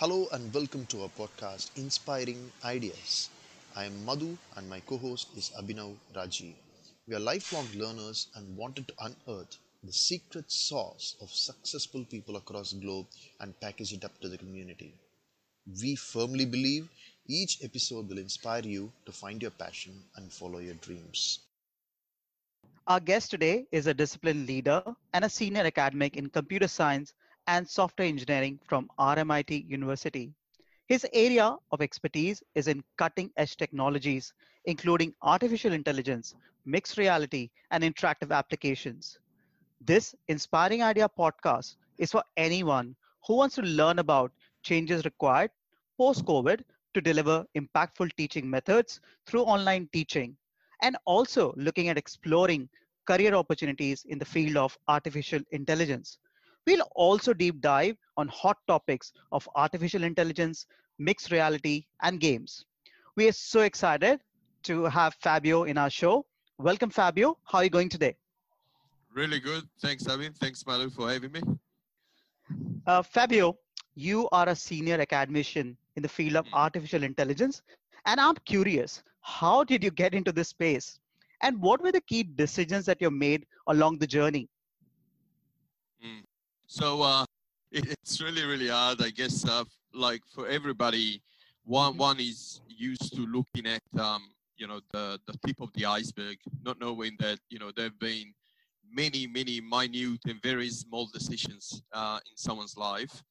Hello and welcome to our podcast, Inspiring Ideas. I am Madhu and my co host is Abhinav Raji. We are lifelong learners and wanted to unearth the secret sauce of successful people across the globe and package it up to the community. We firmly believe each episode will inspire you to find your passion and follow your dreams. Our guest today is a discipline leader and a senior academic in computer science and software engineering from RMIT University. His area of expertise is in cutting edge technologies, including artificial intelligence, mixed reality, and interactive applications. This Inspiring Idea podcast is for anyone who wants to learn about changes required post COVID to deliver impactful teaching methods through online teaching, and also looking at exploring career opportunities in the field of artificial intelligence. We'll also deep dive on hot topics of artificial intelligence, mixed reality, and games. We are so excited to have Fabio in our show. Welcome, Fabio. How are you going today? Really good. Thanks, Abin. Thanks, Malu, for having me. Uh, Fabio, you are a senior academician in the field of Mm. artificial intelligence. And I'm curious, how did you get into this space? And what were the key decisions that you made along the journey? So uh, it, it's really, really hard. I guess, uh, like for everybody, one Mhm. one is used to looking at, um, you know, the the tip of the iceberg, not knowing that you know there've been many, many minute and very small decisions uh, in someone's life.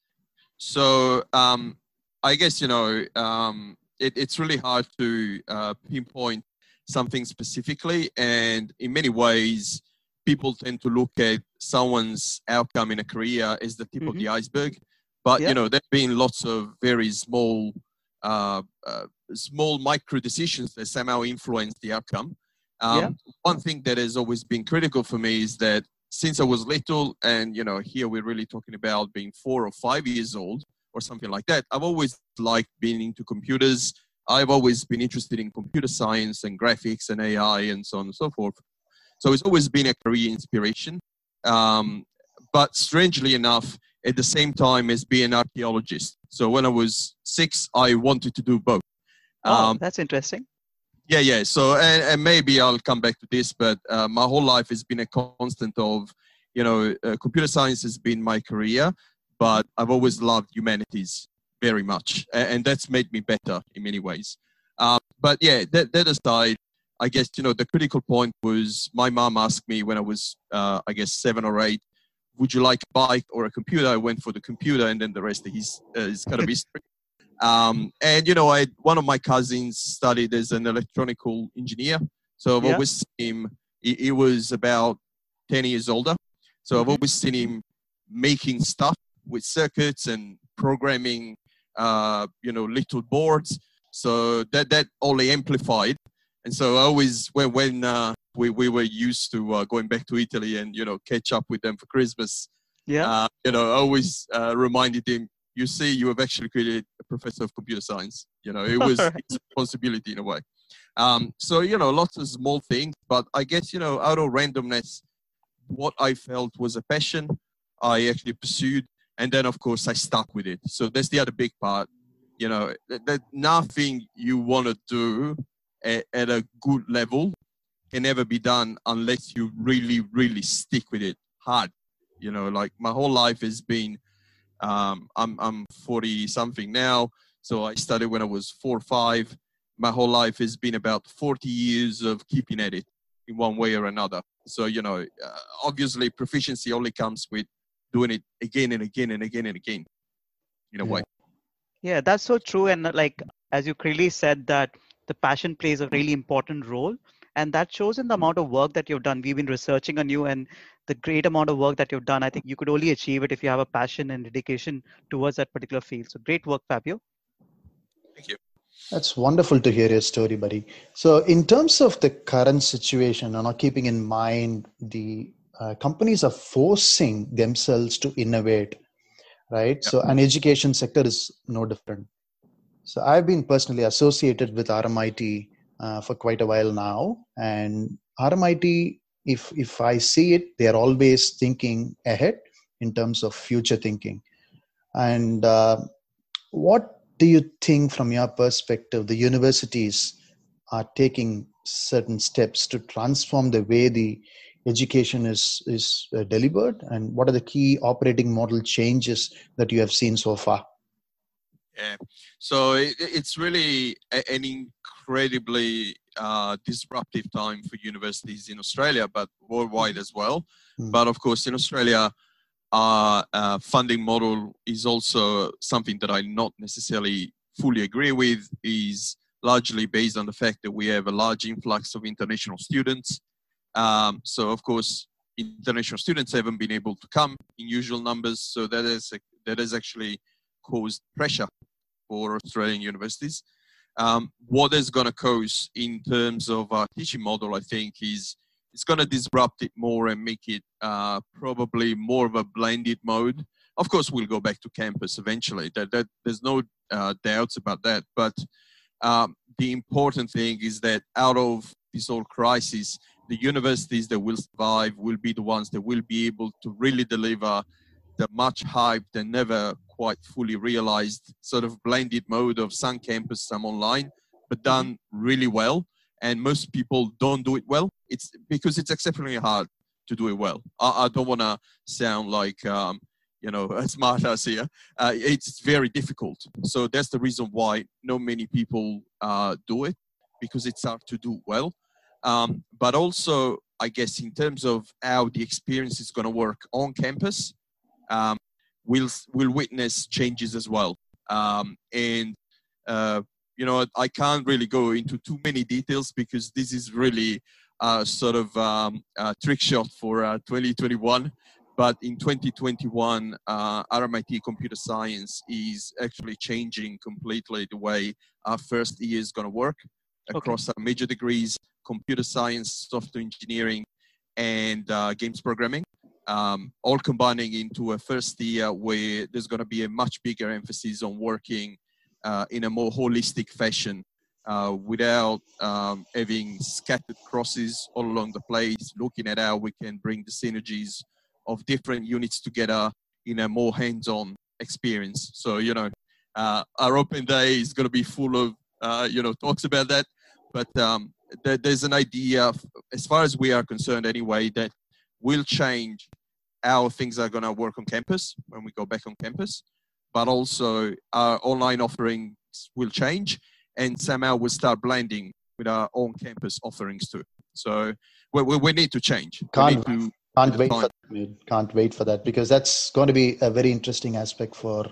So um, I guess you know um, it, it's really hard to uh, pinpoint something specifically, and in many ways, people tend to look at someone's outcome in a career as the tip of the iceberg. But Yeah. you know, there've been lots of very small, uh, uh, small micro decisions that somehow influence the outcome. Um, Yeah. One thing that has always been critical for me is that since I was little, and you know, here we're really talking about being four or five years old or something like that. I've always liked being into computers. I've always been interested in computer science and graphics and AI and so on and so forth. So it's always been a career inspiration. Um, but strangely enough, at the same time as being an archaeologist. So when I was six, I wanted to do both. Oh, Um, that's interesting. yeah, yeah. So, and, and maybe I'll come back to this, but uh, my whole life has been a constant of, you know, uh, computer science has been my career, but I've always loved humanities very much, a- and that's made me better in many ways. Um, but yeah, that, that aside, I guess you know the critical point was my mom asked me when I was, uh, I guess, seven or eight, would you like a bike or a computer? I went for the computer, and then the rest is uh, is kind of history. Um, and you know, I one of my cousins studied as an electronical engineer, so I've Yeah. always seen him. He, he was about ten years older, so I've Mhm. always seen him making stuff with circuits and programming, uh, you know, little boards. So that that only amplified. And so I always when when uh, we we were used to uh, going back to Italy and you know catch up with them for Christmas, Yeah. uh, you know, I always uh, reminded him, you see, you have actually created a professor of computer science. You know, it was Alright. his responsibility in a way. Um, so, you know, lots of small things, but I guess, you know, out of randomness, what I felt was a passion, I actually pursued. And then, of course, I stuck with it. So that's the other big part. You know, that, that nothing you want to do at, at a good level can never be done unless you really, really stick with it hard you know like my whole life has been um, i'm i'm 40 something now so i started when i was four or five my whole life has been about 40 years of keeping at it in one way or another so you know uh, obviously proficiency only comes with doing it again and again and again and again in a Yeah. way Yeah, that's so true. And like as you clearly said, that the passion plays a really important role, and that shows in the amount of work that you've done. We've been researching on you, and the great amount of work that you've done. I think you could only achieve it if you have a passion and dedication towards that particular field. So great work, Fabio. thank you That's wonderful to hear your story, buddy. So, in terms of the current situation, and not keeping in mind the uh, companies are forcing themselves to innovate, right? Yeah. So, an education sector is no different. So, I've been personally associated with RMIT uh, for quite a while now, and RMIT, if if I see it, they are always thinking ahead in terms of future thinking, and uh, What do you think, from your perspective, the universities are taking certain steps to transform the way the education is is uh, delivered, and what are the key operating model changes that you have seen so far? Yeah, so it, it's really an incredibly uh, disruptive time for universities in Australia, but worldwide as well. Mm. But of course, in Australia, our uh, funding model is also something that I not necessarily fully agree with. Is largely based on the fact that we have a large influx of international students. Um, so of course, international students haven't been able to come in usual numbers. So that is that has actually caused pressure for Australian universities. Um, what is going to cause in terms of our teaching model, I think, is it's going to disrupt it more and make it uh, probably more of a blended mode. Of course, we'll go back to campus eventually. That, that there's no uh, doubts about that. But um, the important thing is that out of this whole crisis, the universities that will survive will be the ones that will be able to really deliver the much hyped and never quite fully realized sort of blended mode of some campus, some online, but done really well. And most people don't do it well. It's because it's exceptionally hard to do it well. I, I don't want to sound like um, you know a smart ass here. Uh, it's very difficult. So that's the reason why not many people uh, do it because it's hard to do well. Um, but also, I guess in terms of how the experience is going to work on campus, um, will will witness changes as well. Um, and uh, you know, I can't really go into too many details because this is really a sort of um, a trick shot for uh, 2021. But in 2021, uh, RMIT Computer Science is actually changing completely the way our first year is going to work across okay. our major degrees: computer science, software engineering, and uh, games programming um, all combining into a first year where there's going to be a much bigger emphasis on working uh, in a more holistic fashion uh, without um, having scattered crosses all along the place, looking at how we can bring the synergies of different units together in a more hands-on experience. So, you know, uh, our open day is going to be full of, uh, you know, talks about that. But um, there's an idea, as far as we are concerned anyway, that will change how things are going to work on campus when we go back on campus, but also our online offerings will change and somehow we'll start blending with our on campus offerings too. So we, we, we need to change. Can't, to, can't wait for that. Can't wait for that because that's going to be a very interesting aspect for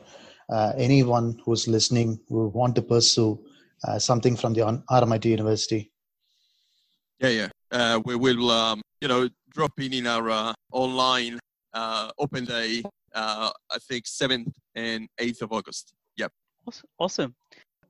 uh, anyone who's listening who want to pursue uh, something from the RMIT University. Yeah, yeah. Uh, we will, um, you know, drop in in our uh, online uh, open day, uh, I think 7th and 8th of August. Yep. Awesome.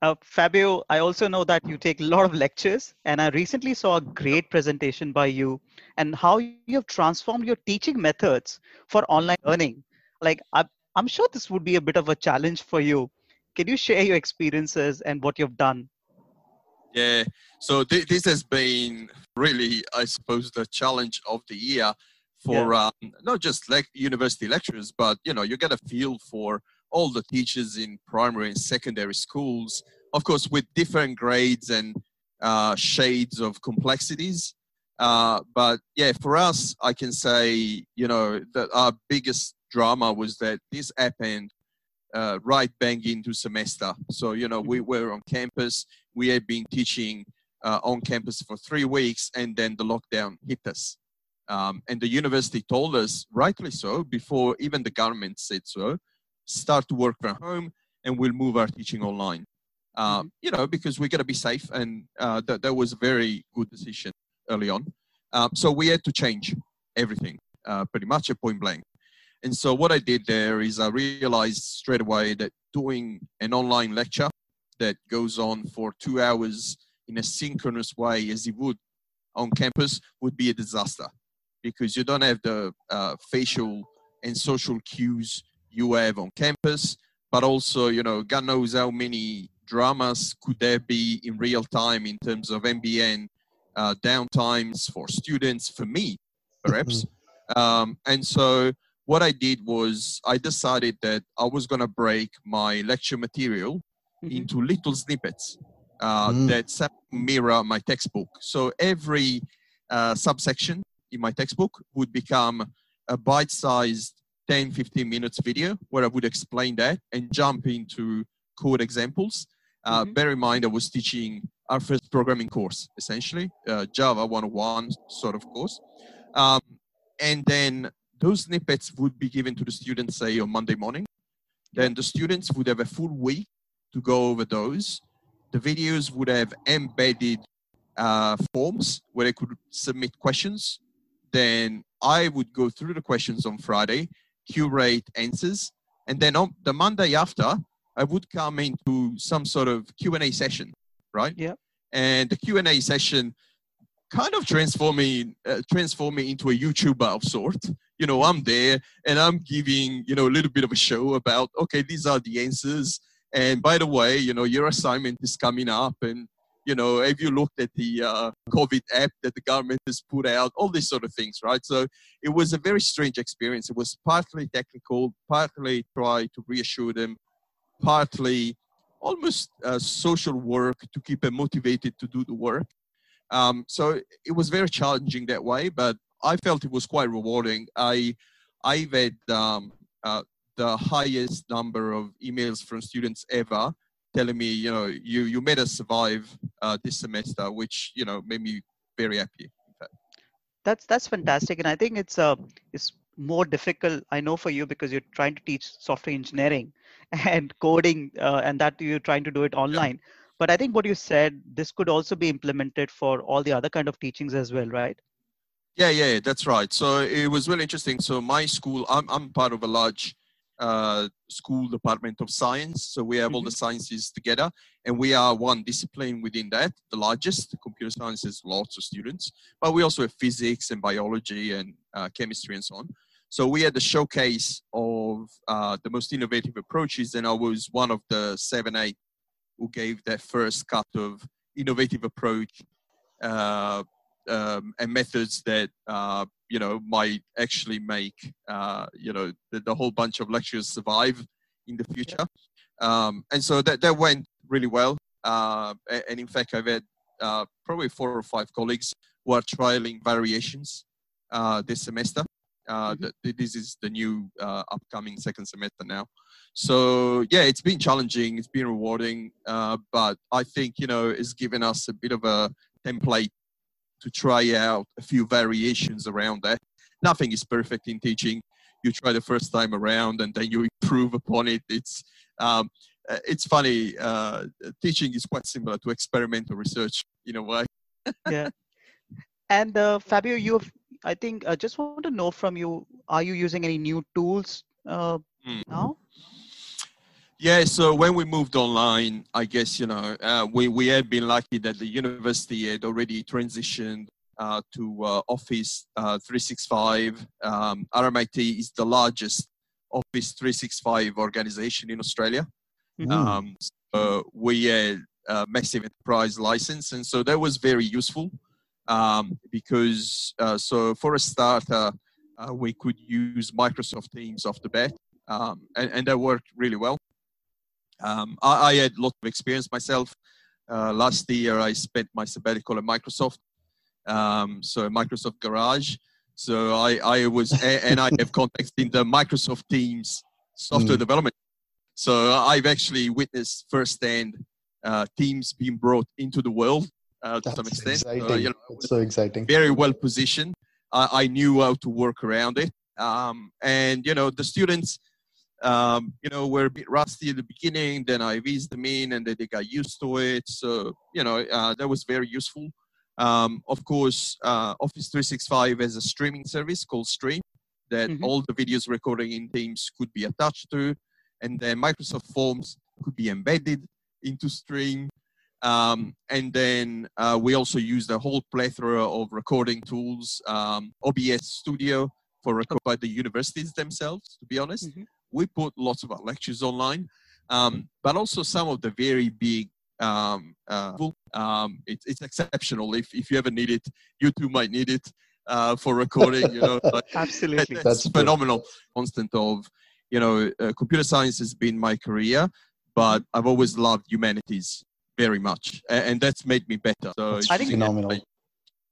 Uh, Fabio, I also know that you take a lot of lectures, and I recently saw a great presentation by you and how you have transformed your teaching methods for online learning. Like, I'm sure this would be a bit of a challenge for you. Can you share your experiences and what you've done? Yeah, so th- this has been really, I suppose, the challenge of the year for yeah. um, not just like university lecturers, but you know, you get a feel for all the teachers in primary and secondary schools, of course, with different grades and uh, shades of complexities. Uh, but yeah, for us, I can say, you know, that our biggest drama was that this happened uh, right bang into semester. So, you know, we mm-hmm. were on campus, we had been teaching uh, on campus for three weeks, and then the lockdown hit us. Um, and the university told us, rightly so, before even the government said so, start to work from home and we'll move our teaching online. Um, mm-hmm. You know, because we got to be safe, and uh, that, that was a very good decision early on. Um, so we had to change everything, uh, pretty much at point blank. And so what I did there is I realized straight away that doing an online lecture that goes on for two hours in a synchronous way as it would on campus would be a disaster because you don't have the uh, facial and social cues you have on campus. But also, you know, God knows how many dramas could there be in real time in terms of NBN uh, downtimes for students, for me, perhaps. Mm-hmm. Um, and so what I did was I decided that I was going to break my lecture material Mhm. into little snippets uh, Mm. that mirror my textbook. So every uh, subsection in my textbook would become a bite-sized 10, 15 minutes video where I would explain that and jump into code examples. Uh, Mhm. Bear in mind, I was teaching our first programming course, essentially, uh, Java 101 sort of course. Um, and then those snippets would be given to the students, say, on Monday morning. Then the students would have a full week to go over those. The videos would have embedded uh, forms where they could submit questions. Then I would go through the questions on Friday, curate answers, and then on the Monday after, I would come into some sort of Q and A session, right? Yeah. And the Q and A session kind of transform me, uh, transform me into a YouTuber of sort. You know, I'm there and I'm giving you know a little bit of a show about okay, these are the answers. And by the way, you know, your assignment is coming up, and you know, have you looked at the uh, COVID app that the government has put out? All these sort of things, right? So it was a very strange experience. It was partly technical, partly try to reassure them, partly almost uh, social work to keep them motivated to do the work. Um, so it was very challenging that way, but I felt it was quite rewarding. I I've had um, uh, the highest number of emails from students ever telling me, you know, you you made us survive uh, this semester, which you know made me very happy. That's that's fantastic, and I think it's uh it's more difficult. I know for you because you're trying to teach software engineering and coding, uh, and that you're trying to do it online. But I think what you said, this could also be implemented for all the other kind of teachings as well, right? Yeah, yeah, that's right. So it was really interesting. So my school, I'm, I'm part of a large uh, school department of science. So we have all the sciences together, and we are one discipline within that, the largest. Computer science has lots of students, but we also have physics and biology and uh, chemistry and so on. So we had the showcase of uh, the most innovative approaches, and I was one of the seven, eight who gave their first cut of innovative approach uh, um, and methods that uh, you know might actually make uh, you know the, the, whole bunch of lectures survive in the future. Um, and so that that went really well. Uh, and in fact, I've had uh, probably four or five colleagues who are trialing variations uh, this semester. Uh, Mhm. th- this is the new uh, upcoming second semester now. So yeah, it's been challenging. It's been rewarding, uh, but I think you know it's given us a bit of a template to try out a few variations around that. Nothing is perfect in teaching. You try the first time around, and then you improve upon it. It's um, uh, it's funny. Uh, teaching is quite similar to experimental research in a way. yeah. And uh, Fabio, you have, I think, I just want to know from you, are you using any new tools uh, Hmm. now? Yeah, so when we moved online, I guess, you know, uh, we, we had been lucky that the university had already transitioned uh, to uh, Office uh, 365. Um, RMIT is the largest Office 365 organization in Australia. Mhm. Um, so we had a massive enterprise license, and so that was very useful um, because, uh, so for a starter, uh, we could use Microsoft Teams off the bat, um, and, and that worked really well. Um, I, I had a lot of experience myself. Uh, last year, I spent my sabbatical at Microsoft, um, so Microsoft Garage. So I, I was, and I have contacts in the Microsoft Teams software Mm. development. So I've actually witnessed firsthand uh, Teams being brought into the world uh, to some extent. Exciting. you know, That's so exciting. very well positioned. I, I knew how to work around it. Um, and, you know, the students, um, you know, were a bit rusty at the beginning. Then I eased them in and then they got used to it. So, you know, uh, that was very useful. Um, of course, uh, Office 365 has a streaming service called Stream that Mhm. all the videos recording in Teams could be attached to. And then Microsoft Forms could be embedded into Stream. Um, and then uh, we also use a whole plethora of recording tools, um, OBS Studio for record by the universities themselves, to be honest. Mhm. We put lots of our lectures online, um, but also some of the very big, um, uh, um, it, it's exceptional. If, if you ever need it, you too might need it. uh, for recording. You know, like, Absolutely. that's, That's true. phenomenal. Constant of, you know, uh, computer science has been my career, but I've always loved humanities very much, and, and that's made me better. So That's I think- using it, phenomenal. like,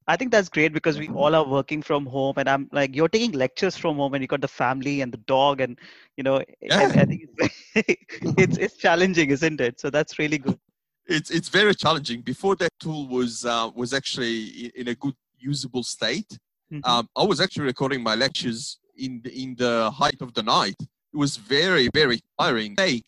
I think that's great because we all are working from home, and I'm like, you're taking lectures from home, and you got the family and the dog, and you know, Yeah. I, I think it's, it's it's challenging, isn't it? So that's really good. it's it's very challenging. Before that tool was uh, was actually in a good usable state. Mhm. Um, I was actually recording my lectures in the, in the height of the night. It was very very tiring. Take,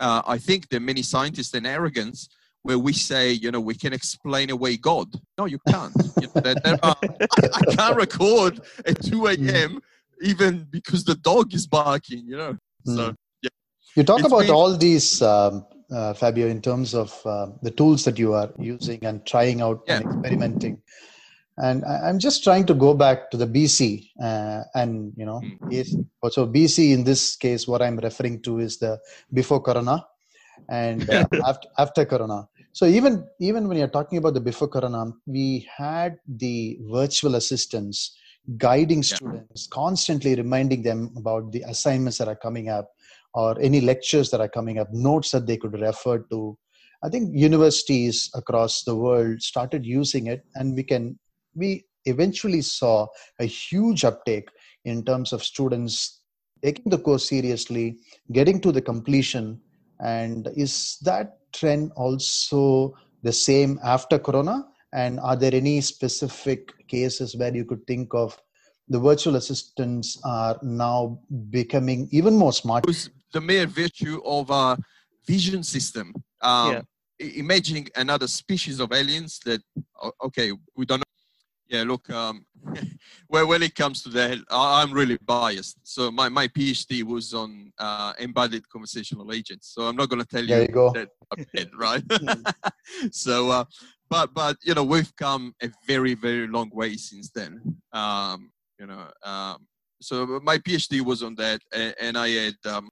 uh, I think there are many scientists and arrogance where we say, you know, we can explain away God. No, you can't. You know, there, there are, I, I can't record at 2 a.m. even because the dog is barking. You know, so yeah. You talk It's about been- all these, um, uh, Fabio, in terms of uh, the tools that you are using and trying out and experimenting. And I- I'm just trying to go back to the BC, uh, and you know, Mm. so BC in this case, what I'm referring to is the before Corona, and uh, after after Corona. So even even when you're talking about the before Corona, we had the virtual assistants guiding Yeah. students, constantly reminding them about the assignments that are coming up or any lectures that are coming up, notes that they could refer to. I think universities across the world started using it, and we can we eventually saw a huge uptake in terms of students taking the course seriously, getting to the completion. And is that trend also the same after Corona? And are there any specific cases where you could think of the virtual assistants are now becoming even more smart? the mere virtue of a vision system. Um, Yeah. Imagining another species of aliens that, okay, we don't know. Yeah, look, um, well, when it comes to that, I- I'm really biased. So my, my PhD was on uh, embodied conversational agents. So I'm not going to tell There you you go. that I'm right? so, uh, but but you know, we've come a very very long way since then. Um, you know, um, so my PhD was on that, and, and I had um,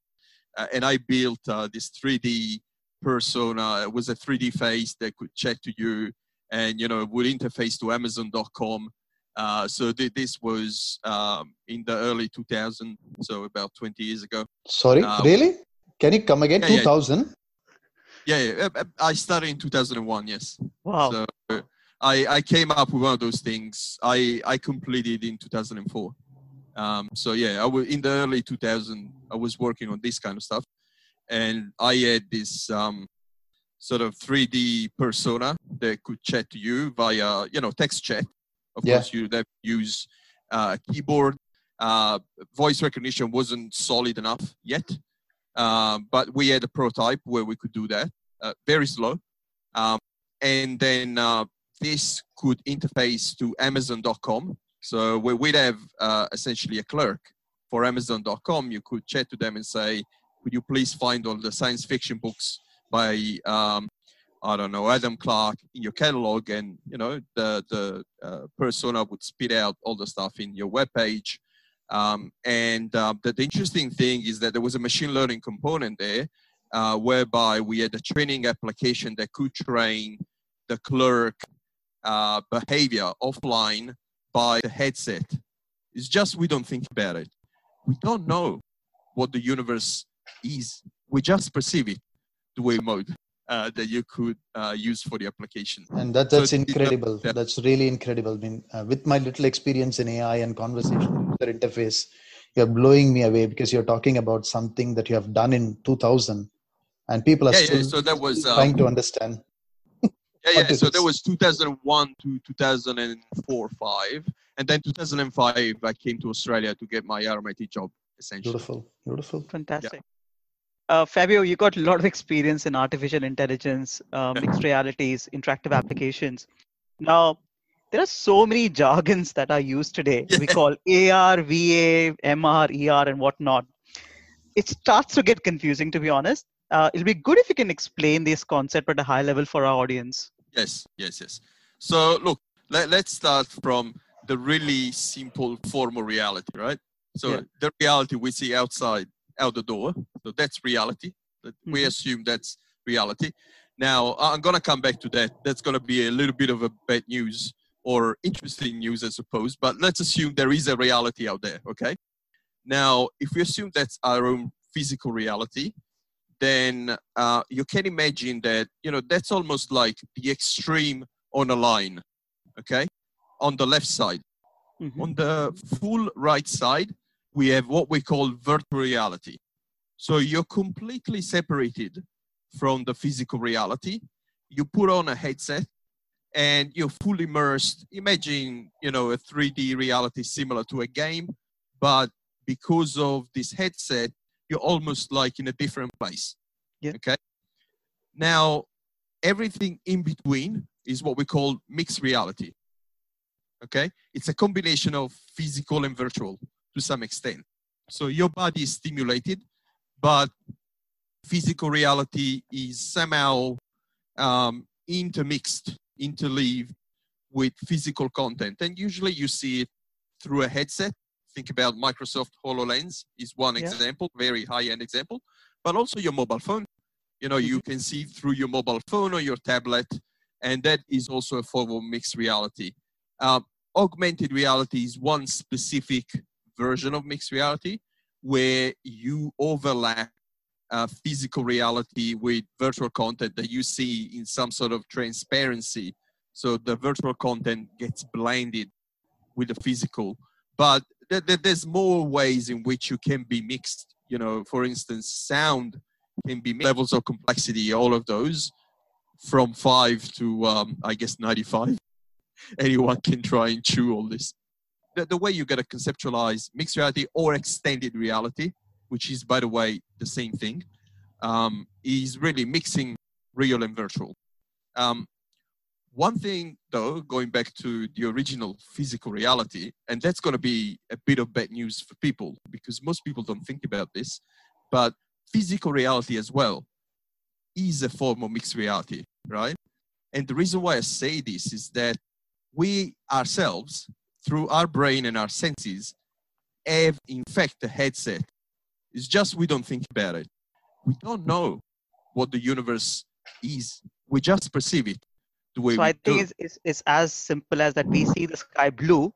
uh, and I built uh, this 3D persona. It was a 3D face that could chat to you, and you know, would interface to Amazon.com. Uh, so th- this was um, in the early 2000s, so about 20 years ago. Sorry, Uh, really? Can you come again? yeah, yeah. 2000? Yeah, yeah, uh, uh, I started in 2001. Yes. Wow. So uh, I, I came up with one of those things. I, I completed in 2004. Um, so yeah, I was in the early 2000. I was working on this kind of stuff, and I had this um, sort of 3D persona that could chat to you via you know text chat. Of Yeah. course, you'd use uh, keyboard. Uh, voice recognition wasn't solid enough yet, uh, but we had a prototype where we could do that. Uh, very slow. Um, and then uh, this could interface to Amazon.com. So we- we'd have uh, essentially a clerk for Amazon.com. You could chat to them and say, "Could you please find all the science fiction books by um, I don't know Adam Clark in your catalog?" And you know the the uh, persona would spit out all the stuff in your web page. Um, and uh, the, the interesting thing is that there was a machine learning component there uh, whereby we had a training application that could train the clerk uh, behavior offline by the headset. It's just we don't think about it. We don't know what the universe is. We just perceive it the way mode uh, that you could uh, use for the application. And that, that's it- it- incredible. yeah. That's really incredible. I mean, uh, with my little experience in AI and conversational user interface, you're blowing me away because you're talking about something that you have done in 2000 and people are Yeah, still yeah. So that was trying um, to understand. Yeah, yeah. So is- there was 2001 to 2004, five, and then 2005 I came to Australia to get my RMIT job. Essentially, Beautiful, beautiful. Fantastic. Uh, Fabio, you got a lot of experience in artificial intelligence, uh, mixed realities, interactive applications. Now, there are so many jargons that are used today. We call AR, VA, MR, ER, and whatnot. It starts to get confusing, to be honest. Uh, it'll be good if you can explain this concept at a high level for our audience. Yes, yes, yes. So look, let, let's start from the really simple form of reality, right? So Yeah. the reality we see outside, out the door. So that's reality. That We assume that's reality. Now I'm gonna come back to that. That's gonna be a little bit of a bad news or interesting news, I suppose. But let's assume there is a reality out there. Okay. Now, if we assume that's our own physical reality, then uh, you can imagine that you know that's almost like the extreme on a line. Okay, on the left side. Mhm. On the full right side, we have what we call virtual reality. So you're completely separated from the physical reality. You put on a headset and you're fully immersed. Imagine, you know, a 3D reality similar to a game, but because of this headset, you're almost like in a different place. Yeah. Okay. Now, everything in between is what we call mixed reality. Okay. It's a combination of physical and virtual to some extent. So your body is stimulated, but physical reality is somehow um, intermixed, interleaved with physical content. And usually you see it through a headset. Think about Microsoft HoloLens is one Yeah. example, very high-end example, but also your mobile phone. You know, you can see through your mobile phone or your tablet, and that is also a form of mixed reality. Um, augmented reality is one specific version of mixed reality where you overlap uh, physical reality with virtual content that you see in some sort of transparency. So the virtual content gets blended with the physical. But th- th- there's more ways in which you can be mixed. You know, for instance, sound can be mixed. levels of complexity, all of those from five to, um, I guess, 95. Anyone can try and chew all this. The, the way you got to conceptualize mixed reality or extended reality, which is, by the way, the same thing, um, is really mixing real and virtual. Um, one thing, though, going back to the original physical reality, and that's going to be a bit of bad news for people because most people don't think about this, but physical reality as well is a form of mixed reality, right? And the reason why I say this is that we ourselves, through our brain and our senses, have in fact a headset. It's just we don't think about it. We don't know what the universe is. We just perceive it the way So I think it's, it's, it's as simple as that we see the sky blue,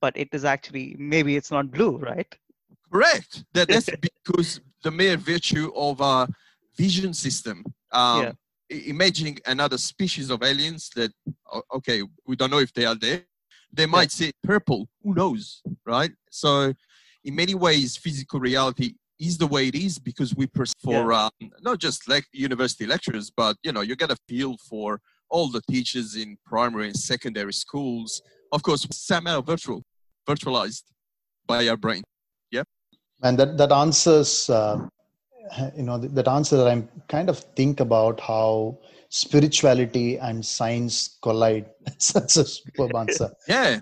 but it is actually, maybe it's not blue, right? Correct. That, that's because the mere virtue of our vision system. Um, Yeah. Imagining another species of aliens that, okay, we don't know if they are there. They might say purple. Who knows, right? So, in many ways, physical reality is the way it is because we perceive for um, not just like university lecturers, but you know, you get a feel for all the teachers in primary and secondary schools. Of course, somehow virtual, virtualized by our brain. Yeah. And that that answers uh, you know that answer that i'm kind of think about how spirituality and science collide that's a superb answer Yeah,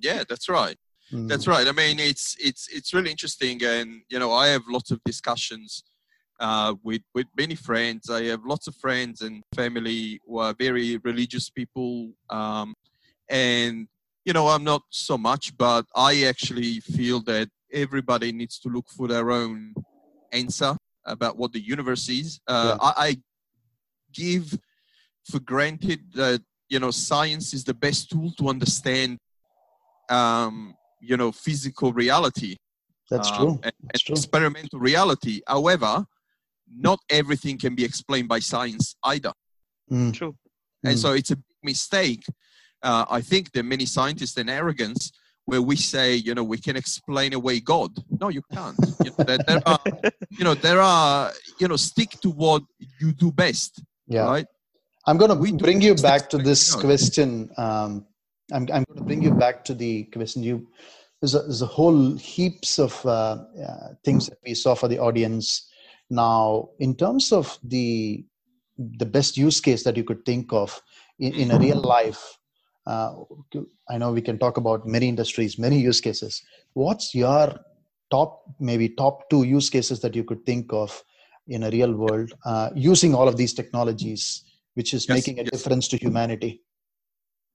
yeah, that's right. Mm. That's right. I mean, it's it's it's really interesting, and you know, I have lots of discussions uh, with with many friends. I have lots of friends and family who are very religious people, um, and you know, I'm not so much, but I actually feel that everybody needs to look for their own answer about what the universe is. Uh, I, I give for granted that you know science is the best tool to understand um, you know physical reality. That's um, true. and, that's and true. experimental reality. However not everything can be explained by science either. Mm, True. and mm. so it's a big mistake. Uh, i think that many scientists and arrogance where we say you know we can explain away god. No you can't. You know, there, there are you know there are you know stick to what you do best yeah. right i'm going to bring you back to this question um, I'm, I'm going to bring you back to the question. You there's a, there's a whole heaps of uh, uh, things that we saw for the audience. Now in terms of the the best use case that you could think of in, in a real life uh, i know we can talk about many industries many use cases. What's your top maybe top two use cases that you could think of in a real world uh, using all of these technologies which is Yes, making a yes. difference to humanity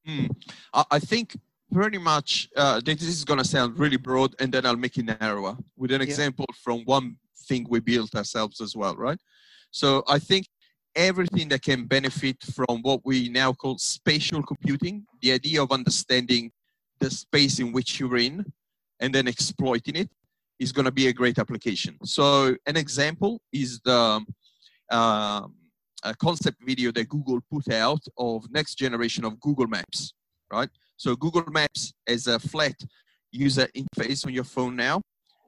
Hmm. I, I think pretty much uh, this is going to sound really broad, and then I'll make it narrower with an Yeah. example from one thing we built ourselves as well, right? So I think everything that can benefit from what we now call spatial computing, the idea of understanding the space in which you're in and then exploiting it is going to be a great application. So an example is the um, a concept video that Google put out of next generation of Google Maps, right? So Google Maps is a flat user interface on your phone now.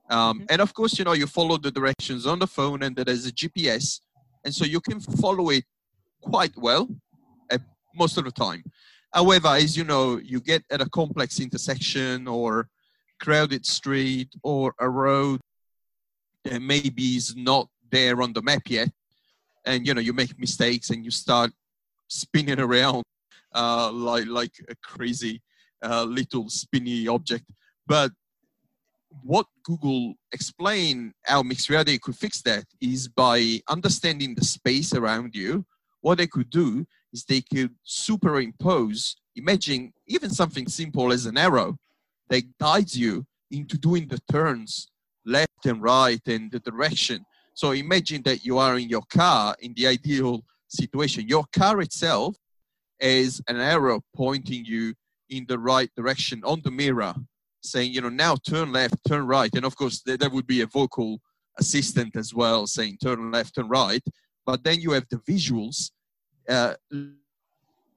Um, and of course, you know, you follow the directions on the phone and there's a GPS. And so you can follow it quite well most of the time. However, as you know, you get at a complex intersection or crowded street or a road that maybe is not there on the map yet. And, you know, you make mistakes and you start spinning around uh, like, like a crazy uh, little spinny object. But what Google explained how mixed reality could fix that is by understanding the space around you. What they could do is they could superimpose, imagine even something simple as an arrow that guides you into doing the turns left and right and the direction. So imagine that you are in your car in the ideal situation. Your car itself is an arrow pointing you in the right direction on the mirror saying, you know, now turn left, turn right. And of course, there, there would be a vocal assistant as well saying turn left, turn right. But then you have the visuals uh,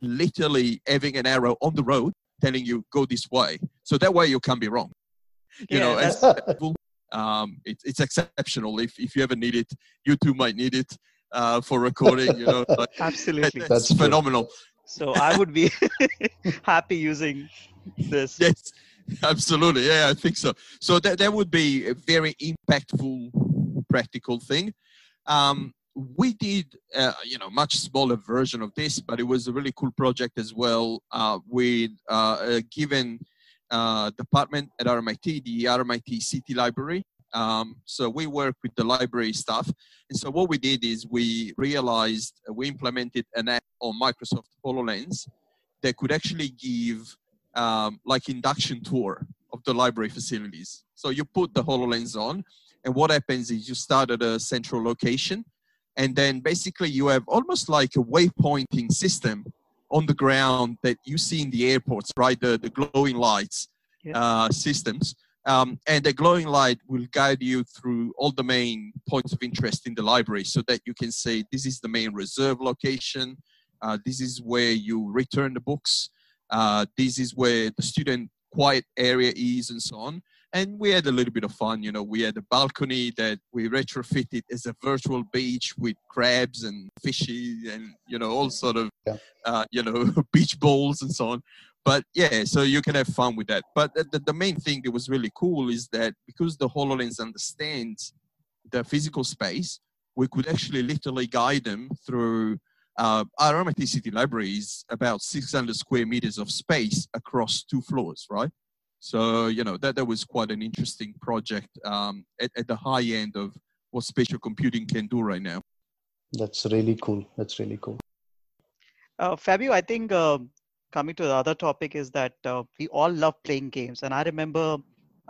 literally having an arrow on the road telling you go this way. So that way you can't be wrong. You Yeah, know, as, um, it, it's exceptional. If, if you ever need it, you too might need it uh, for recording. You know, like, Absolutely. that's, That's true. phenomenal. So I would be happy using this. yes, absolutely. Yeah, I think so. So that that would be a very impactful, practical thing. Um, we did, uh, you know, much smaller version of this, but it was a really cool project as well uh, with uh, a given uh, department at RMIT, the RMIT City Library. Um, so we work with the library staff. And so what we did is we realized uh, we implemented an app on Microsoft HoloLens that could actually give um, like induction tour of the library facilities. So you put the HoloLens on and what happens is you start at a central location and then basically you have almost like a waypointing system on the ground that you see in the airports, right? The, the glowing lights Yeah. uh, systems. Um, and the glowing light will guide you through all the main points of interest in the library so that you can say, this is the main reserve location, uh, this is where you return the books, uh, this is where the student quiet area is, and so on. And we had a little bit of fun, you know. We had a balcony that we retrofitted as a virtual beach with crabs and fishy and you know all sort of Yeah. uh, you know beach balls and so on. But yeah, so you can have fun with that. But the, the, main thing that was really cool is that because the HoloLens understands the physical space, we could actually literally guide them through uh, our RMIT City Library is about 600 square meters of space across two floors, right? So, you know, that, that was quite an interesting project um, at, at the high end of what spatial computing can do right now. That's really cool. That's really cool. Uh, Fabio, I think uh, coming to the other topic is that uh, we all love playing games, and I remember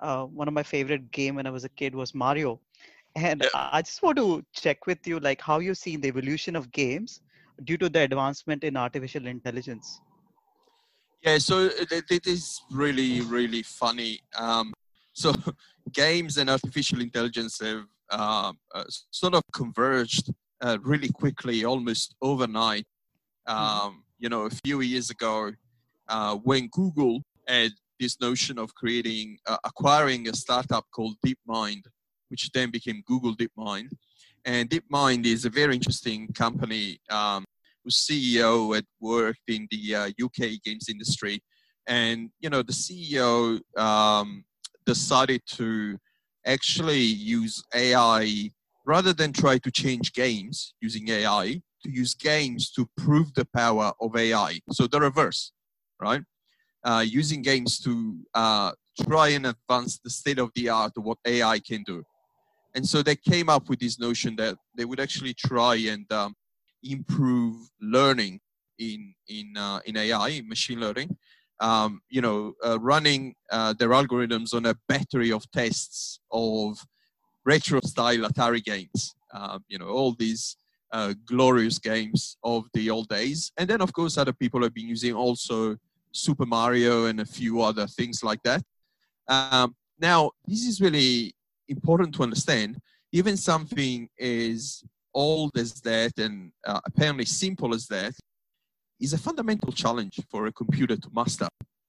uh, one of my favorite game when I was a kid was Mario, and Yeah. I I just want to check with you like how you've seen the evolution of games due to the advancement in artificial intelligence. Yeah, so it, it is really, really funny. Um, so games and artificial intelligence have uh, uh, sort of converged uh, really quickly, almost overnight. Um, you know, a few years ago, uh, when Google had this notion of creating, uh, acquiring a startup called DeepMind, which then became Google DeepMind. And DeepMind is a very interesting company um, whose CEO had worked in the uh, UK games industry. And, you know, the CEO um, decided to actually use AI rather than try to change games using AI, to use games to prove the power of AI. So the reverse, right? Uh, using games to uh, try and advance the state of the art of what AI can do. And so they came up with this notion that they would actually try and um, improve learning in in uh, in AI, in machine learning. Um, you know, uh, running uh, their algorithms on a battery of tests of retro style Atari games. Um, you know, all these uh, glorious games of the old days. And then, of course, other people have been using also Super Mario and a few other things like that. Um, now, this is really important to understand. Even something as old as that and uh, apparently simple as that is a fundamental challenge for a computer to master,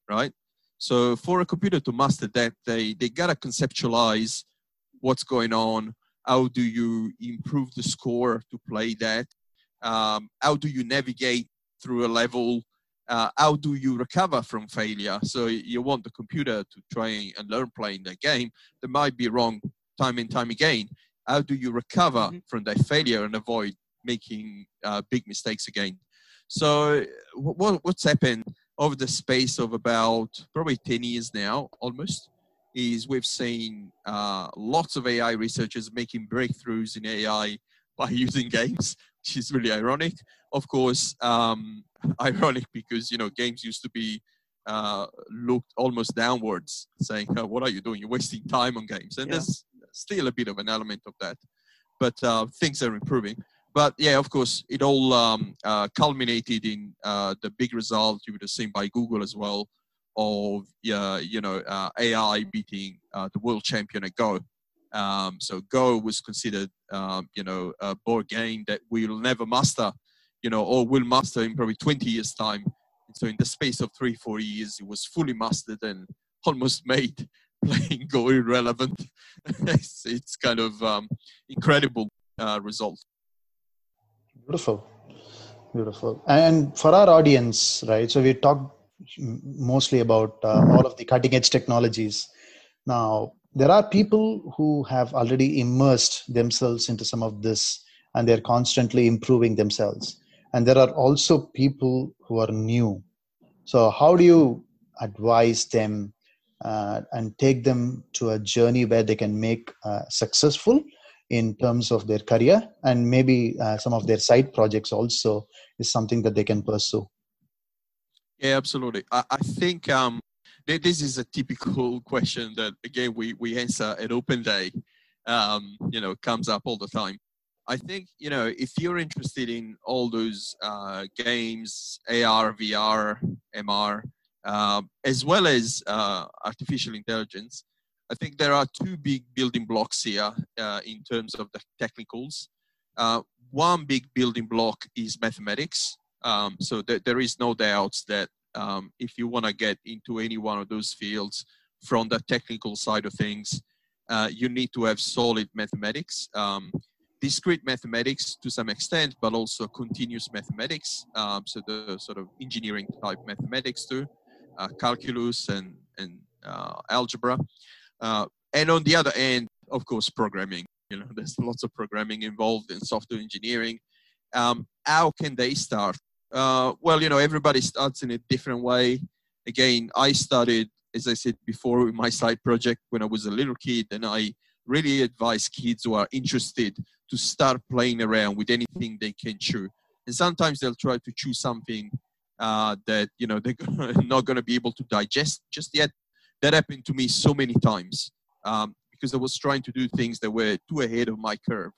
right? So for a computer to master that, they, they gotta conceptualize what's going on, how do you improve the score to play that, um, how do you navigate through a level, uh, how do you recover from failure? So you want the computer to try and learn playing that game that might be wrong time and time again. How do you recover mm-hmm. from that failure and avoid making uh, big mistakes again? So what, what's happened over the space of about probably 10 years now, almost, is we've seen uh, lots of AI researchers making breakthroughs in AI by using games, which is really ironic. Of course, um, ironic because you know games used to be uh, looked almost downwards, saying, oh, "What are you doing? You're wasting time on games." And yeah. there's still a bit of an element of that, but uh, things are improving but yeah, of course, it all um, uh, culminated in uh, the big result you would have seen by Google as well of you know uh, AI beating uh, the world champion at Go. Um, so Go was considered um, you know a board game that we'll never master, you know, or will master in probably 20 years time. And so in the space of three four years, it was fully mastered and almost made playing Go irrelevant. it's, it's kind of um, incredible uh, result. Beautiful. Beautiful. And for our audience, right? So we talked mostly about uh, all of the cutting edge technologies. Now, there are people who have already immersed themselves into some of this and they're constantly improving themselves. And there are also people who are new. So, how do you advise them uh, and take them to a journey where they can make uh, successful in terms of their career and maybe uh, some of their side projects also is something that they can pursue. Yeah absolutely. I, I think um, this is a typical question that again we, we answer at open day um, you know comes up all the time. I think you know if you're interested in all those uh, games ar vr mr uh, as well as uh, artificial intelligence I think there are two big building blocks here uh, in terms of the technicals. Uh, one big building block is mathematics. Um, so th- there is no doubt that um, if you want to get into any one of those fields from the technical side of things, uh, you need to have solid mathematics. Um, discrete mathematics to some extent, but also continuous mathematics. Um, so the sort of engineering type mathematics too, calculus and, and uh, algebra. Uh, and on the other end, of course, programming. You know, there's lots of programming involved in software engineering. Um, how can they start? Uh, well, you know, everybody starts in a different way. Again, I started, as I said before, with my side project when I was a little kid, and I really advise kids who are interested to start playing around with anything they can chew. And sometimes they'll try to choose something uh, that you know they're not going to be able to digest just yet that happened to me so many times um, because I was trying to do things that were too ahead of my curve.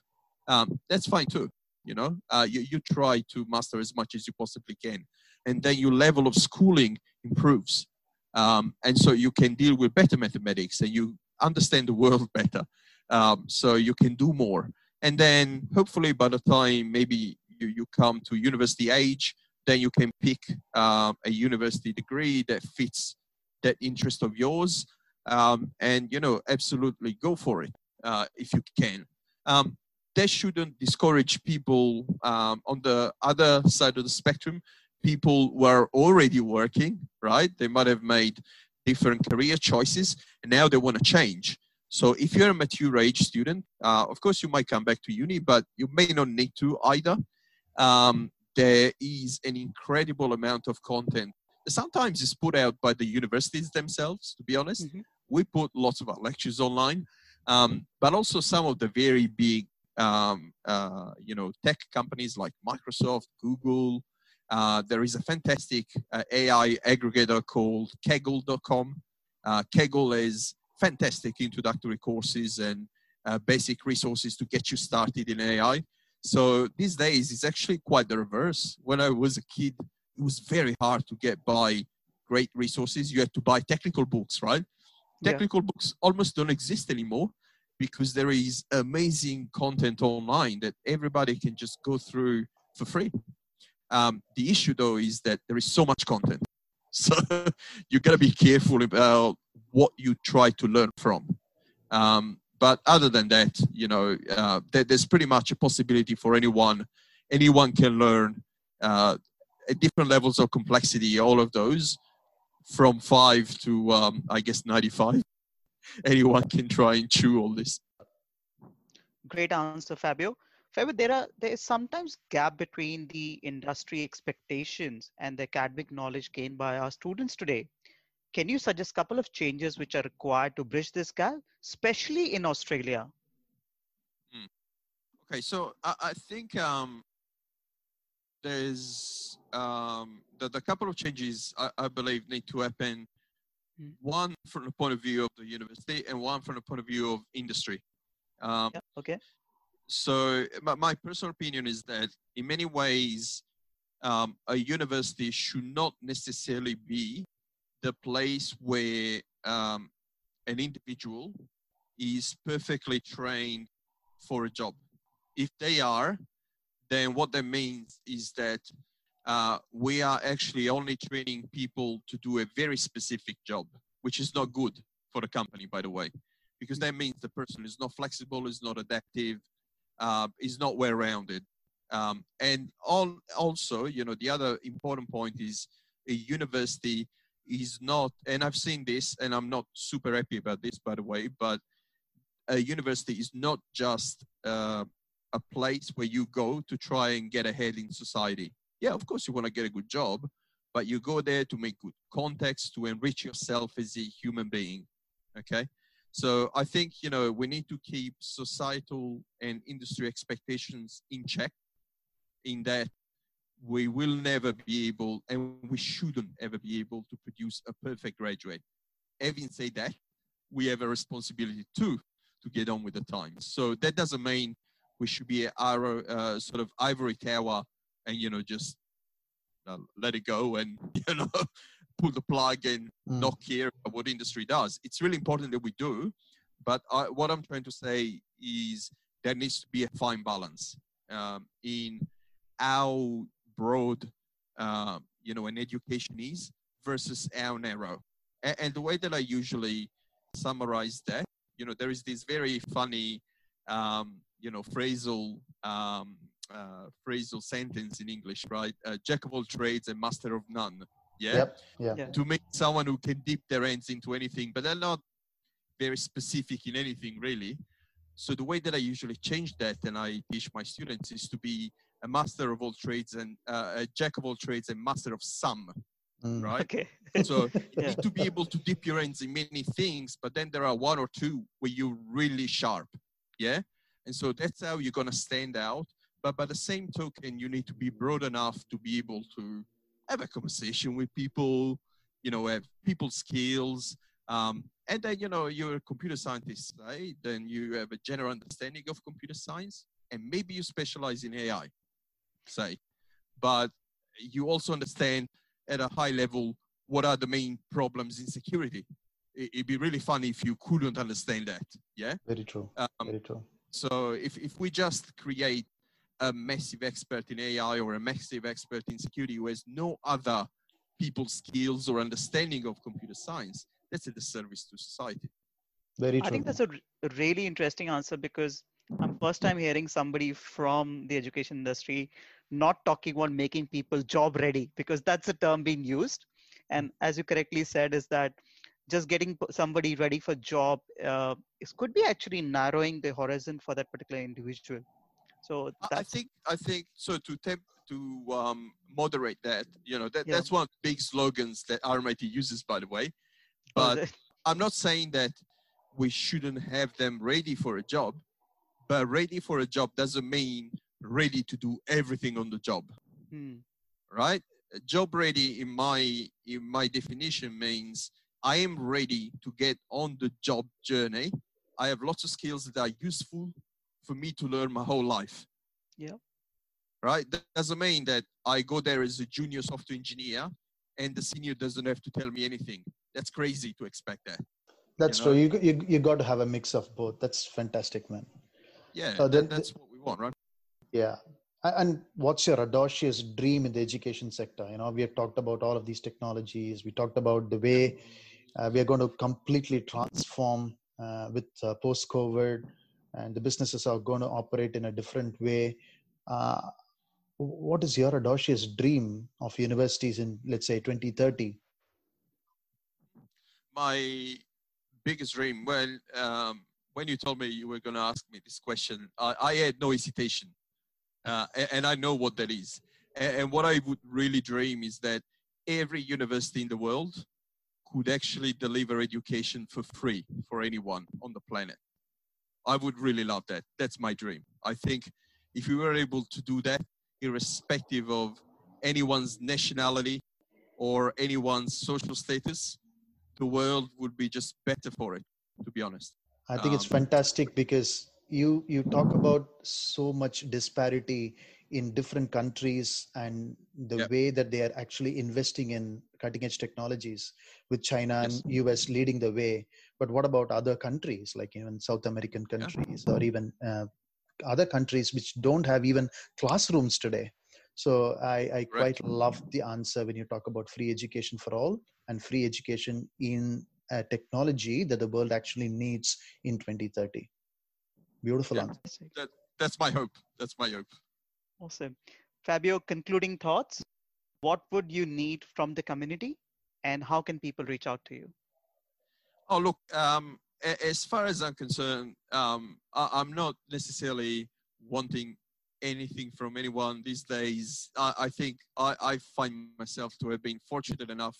Um, that's fine too. You know, uh, you, you try to master as much as you possibly can, and then your level of schooling improves, um, and so you can deal with better mathematics and you understand the world better. Um, so you can do more, and then hopefully by the time maybe you, you come to university age, then you can pick uh, a university degree that fits that interest of yours um, and you know absolutely go for it uh, if you can. Um, that shouldn't discourage people um, on the other side of the spectrum people who are already working right? They might have made different career choices and now they want to change. So if you're a mature age student uh, of course you might come back to uni but you may not need to either. Um, there is an incredible amount of content sometimes it's put out by the universities themselves, to be honest. Mm-hmm. We put lots of our lectures online, um, but also some of the very big, um, uh, you know, tech companies like Microsoft, Google. Uh, there is a fantastic uh, AI aggregator called Kaggle.com. Uh, Kaggle is fantastic introductory courses and uh, basic resources to get you started in AI. So these days, it's actually quite the reverse. When I was a kid, it was very hard to get by great resources. You had to buy technical books, right? Yeah. Technical books almost don't exist anymore because there is amazing content online that everybody can just go through for free. Um, the issue though is that there is so much content. So you gotta be careful about what you try to learn from. Um, but other than that, you know, uh, there, there's pretty much a possibility for anyone. Anyone can learn uh, at different levels of complexity. All of those, from five to um, I guess 95. Anyone can try and chew all this. Great answer, Fabio. Fabio, there are there is sometimes gap between the industry expectations and the academic knowledge gained by our students today. Can you suggest a couple of changes which are required to bridge this gap, especially in Australia? Okay, so I, I think um, there's um, the, the couple of changes I, I believe need to happen. Mm. One from the point of view of the university, and one from the point of view of industry. Um, Yeah. Okay. so my, my personal opinion is that in many ways um, a university should not necessarily be the place where um, an individual is perfectly trained for a job if they are then what that means is that uh, we are actually only training people to do a very specific job which is not good for the company by the way because that means the person is not flexible is not adaptive uh, is not well rounded. Um, and all, also, you know, the other important point is a university is not, and I've seen this, and I'm not super happy about this, by the way, but a university is not just uh, a place where you go to try and get ahead in society. Yeah, of course, you want to get a good job, but you go there to make good contacts, to enrich yourself as a human being. Okay. So I think you know we need to keep societal and industry expectations in check. In that we will never be able, and we shouldn't ever be able to produce a perfect graduate. Having said that, we have a responsibility too to get on with the times. So that doesn't mean we should be our uh, sort of ivory tower and you know just uh, let it go and you know pull the plug and Mm. not care what industry does. It's really important that we do, but I, what I'm trying to say is there needs to be a fine balance um, in how broad, uh, you know, an education is versus how narrow. And, and the way that I usually summarize that, you know, there is this very funny, um, you know, phrasal um, uh, phrasal sentence in English, right? Uh, Jack of all trades and master of none. Yeah Yep. Yeah. Yeah. to make someone who can dip their hands into anything, but they're not very specific in anything really. So the way that I usually change that and I teach my students is to be a master of all trades and uh, a jack of all trades and master of some, Mm. right? Okay. So you Yeah. need to be able to dip your hands in many things, but then there are one or two where you're really sharp, yeah. And so that's how you're gonna stand out. But by the same token, you need to be broad enough to be able to have a conversation with people, you know, have people skills. Um, and then, you know, you're a computer scientist, right? Then you have a general understanding of computer science, and maybe you specialize in AI, say. But you also understand at a high level what are the main problems in security. It- It'd be really funny if you couldn't understand that. Yeah. Very true. Um, Very true. so if, if we just create a massive expert in AI or a massive expert in security who has no other people's skills or understanding of computer science, that's a disservice to society. Very true. I think that's a really interesting answer because I'm first time hearing somebody from the education industry not talking about making people job ready because that's a term being used. And as you correctly said, is that just getting somebody ready for job uh, could be actually narrowing the horizon for that particular individual. So I- I think I think so to temp to um, moderate that, you know, that, Yeah. that's one of the big slogans that RMIT uses, by the way. oh, But? I'm not saying that we shouldn't have them ready for a job, but ready for a job doesn't mean ready to do everything on the job, Hmm, right? Job ready in my in my definition means I am ready to get on the job journey. I have lots of skills that are useful for me to learn my whole life. Yeah. Right? That doesn't mean that I go there as a junior software engineer and the senior doesn't have to tell me anything. That's crazy to expect that. That's You know? true. You, you you got to have a mix of both. That's fantastic, man. Yeah, So then- that's what we want, right? Yeah. And what's your audacious dream in the education sector? You know, we have talked about all of these technologies. We talked about the way uh, we are going to completely transform uh, with uh, post COVID, and the businesses are going to operate in a different way. Uh, what is your audacious dream of universities in, let's say, 2030? my biggest dream well um, when you told me you were going to ask me this question i, I had no hesitation uh, a- and i know what that is. A- and what i would really dream is that every university in the world could actually deliver education for free for anyone on the planet. I would really love that. That's my dream. I think if we were able to do that irrespective of anyone's nationality or anyone's social status the world would be just better for it to be honest I think it's Um, fantastic because you you talk about so much disparity in different countries and the Yep. way that they are actually investing in cutting edge technologies with China Yes. and US leading the way. But what about other countries like even South American countries or even uh, other countries which don't have even classrooms today? So I, I quite love the answer when you talk about free education for all and free education in a technology that the world actually needs in 2030. Beautiful Yeah. answer. Fantastic. that's my hope that's my hope Awesome. Fabio, concluding thoughts. What would you need from the community and how can people reach out to you? Oh, look, um, as far as I'm concerned, um, I- I'm not necessarily wanting anything from anyone these days. I, I think I, I find myself to have been fortunate enough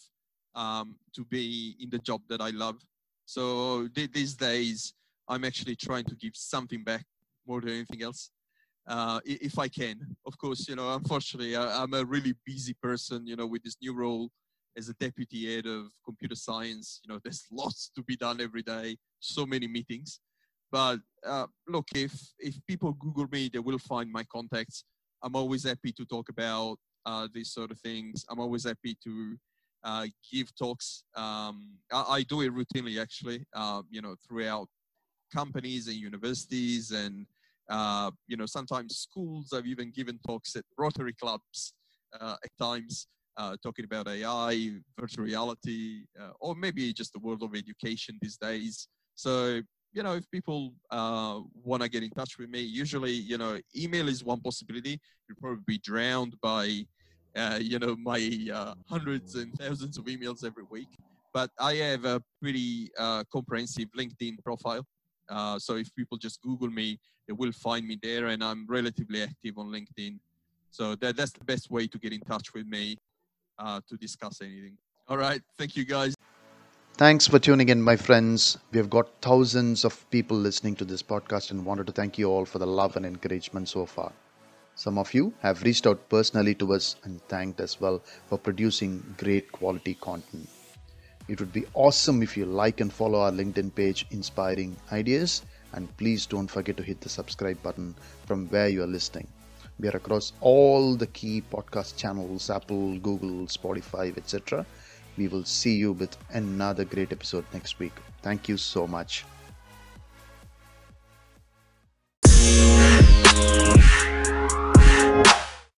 um, to be in the job that I love. So th- these days, I'm actually trying to give something back more than anything else. Uh, if I can, of course, you know, unfortunately, I, I'm a really busy person, you know, with this new role as a deputy head of computer science. You know, there's lots to be done every day, so many meetings. But uh, look, if if people Google me, they will find my contacts. I'm always happy to talk about uh, these sort of things. I'm always happy to uh, give talks. Um, I, I do it routinely, actually. Uh, you know, throughout companies and universities, and uh, you know, sometimes schools. I've even given talks at Rotary clubs uh, at times uh, talking about AI, virtual reality, or maybe just the world of education these days. So, you know, if people want to get in touch with me, usually, you know, email is one possibility. You'll probably be drowned by, uh, you know, my uh, hundreds and thousands of emails every week. But I have a pretty uh, comprehensive LinkedIn profile. Uh, so if people just Google me, they will find me there, and I'm relatively active on LinkedIn. So that, that's the best way to get in touch with me uh, to discuss anything. All right. Thank you, guys. Thanks for tuning in, my friends. We have got thousands of people listening to this podcast and wanted to thank you all for the love and encouragement so far. Some of you have reached out personally to us and thanked as well for producing great quality content. It would be awesome if you like and follow our LinkedIn page, Inspiring Ideas, and please don't forget to hit the subscribe button from where you are listening. We are across all the key podcast channels Apple, Google, Spotify, etc. We will see you with another great episode next week. Thank you so much.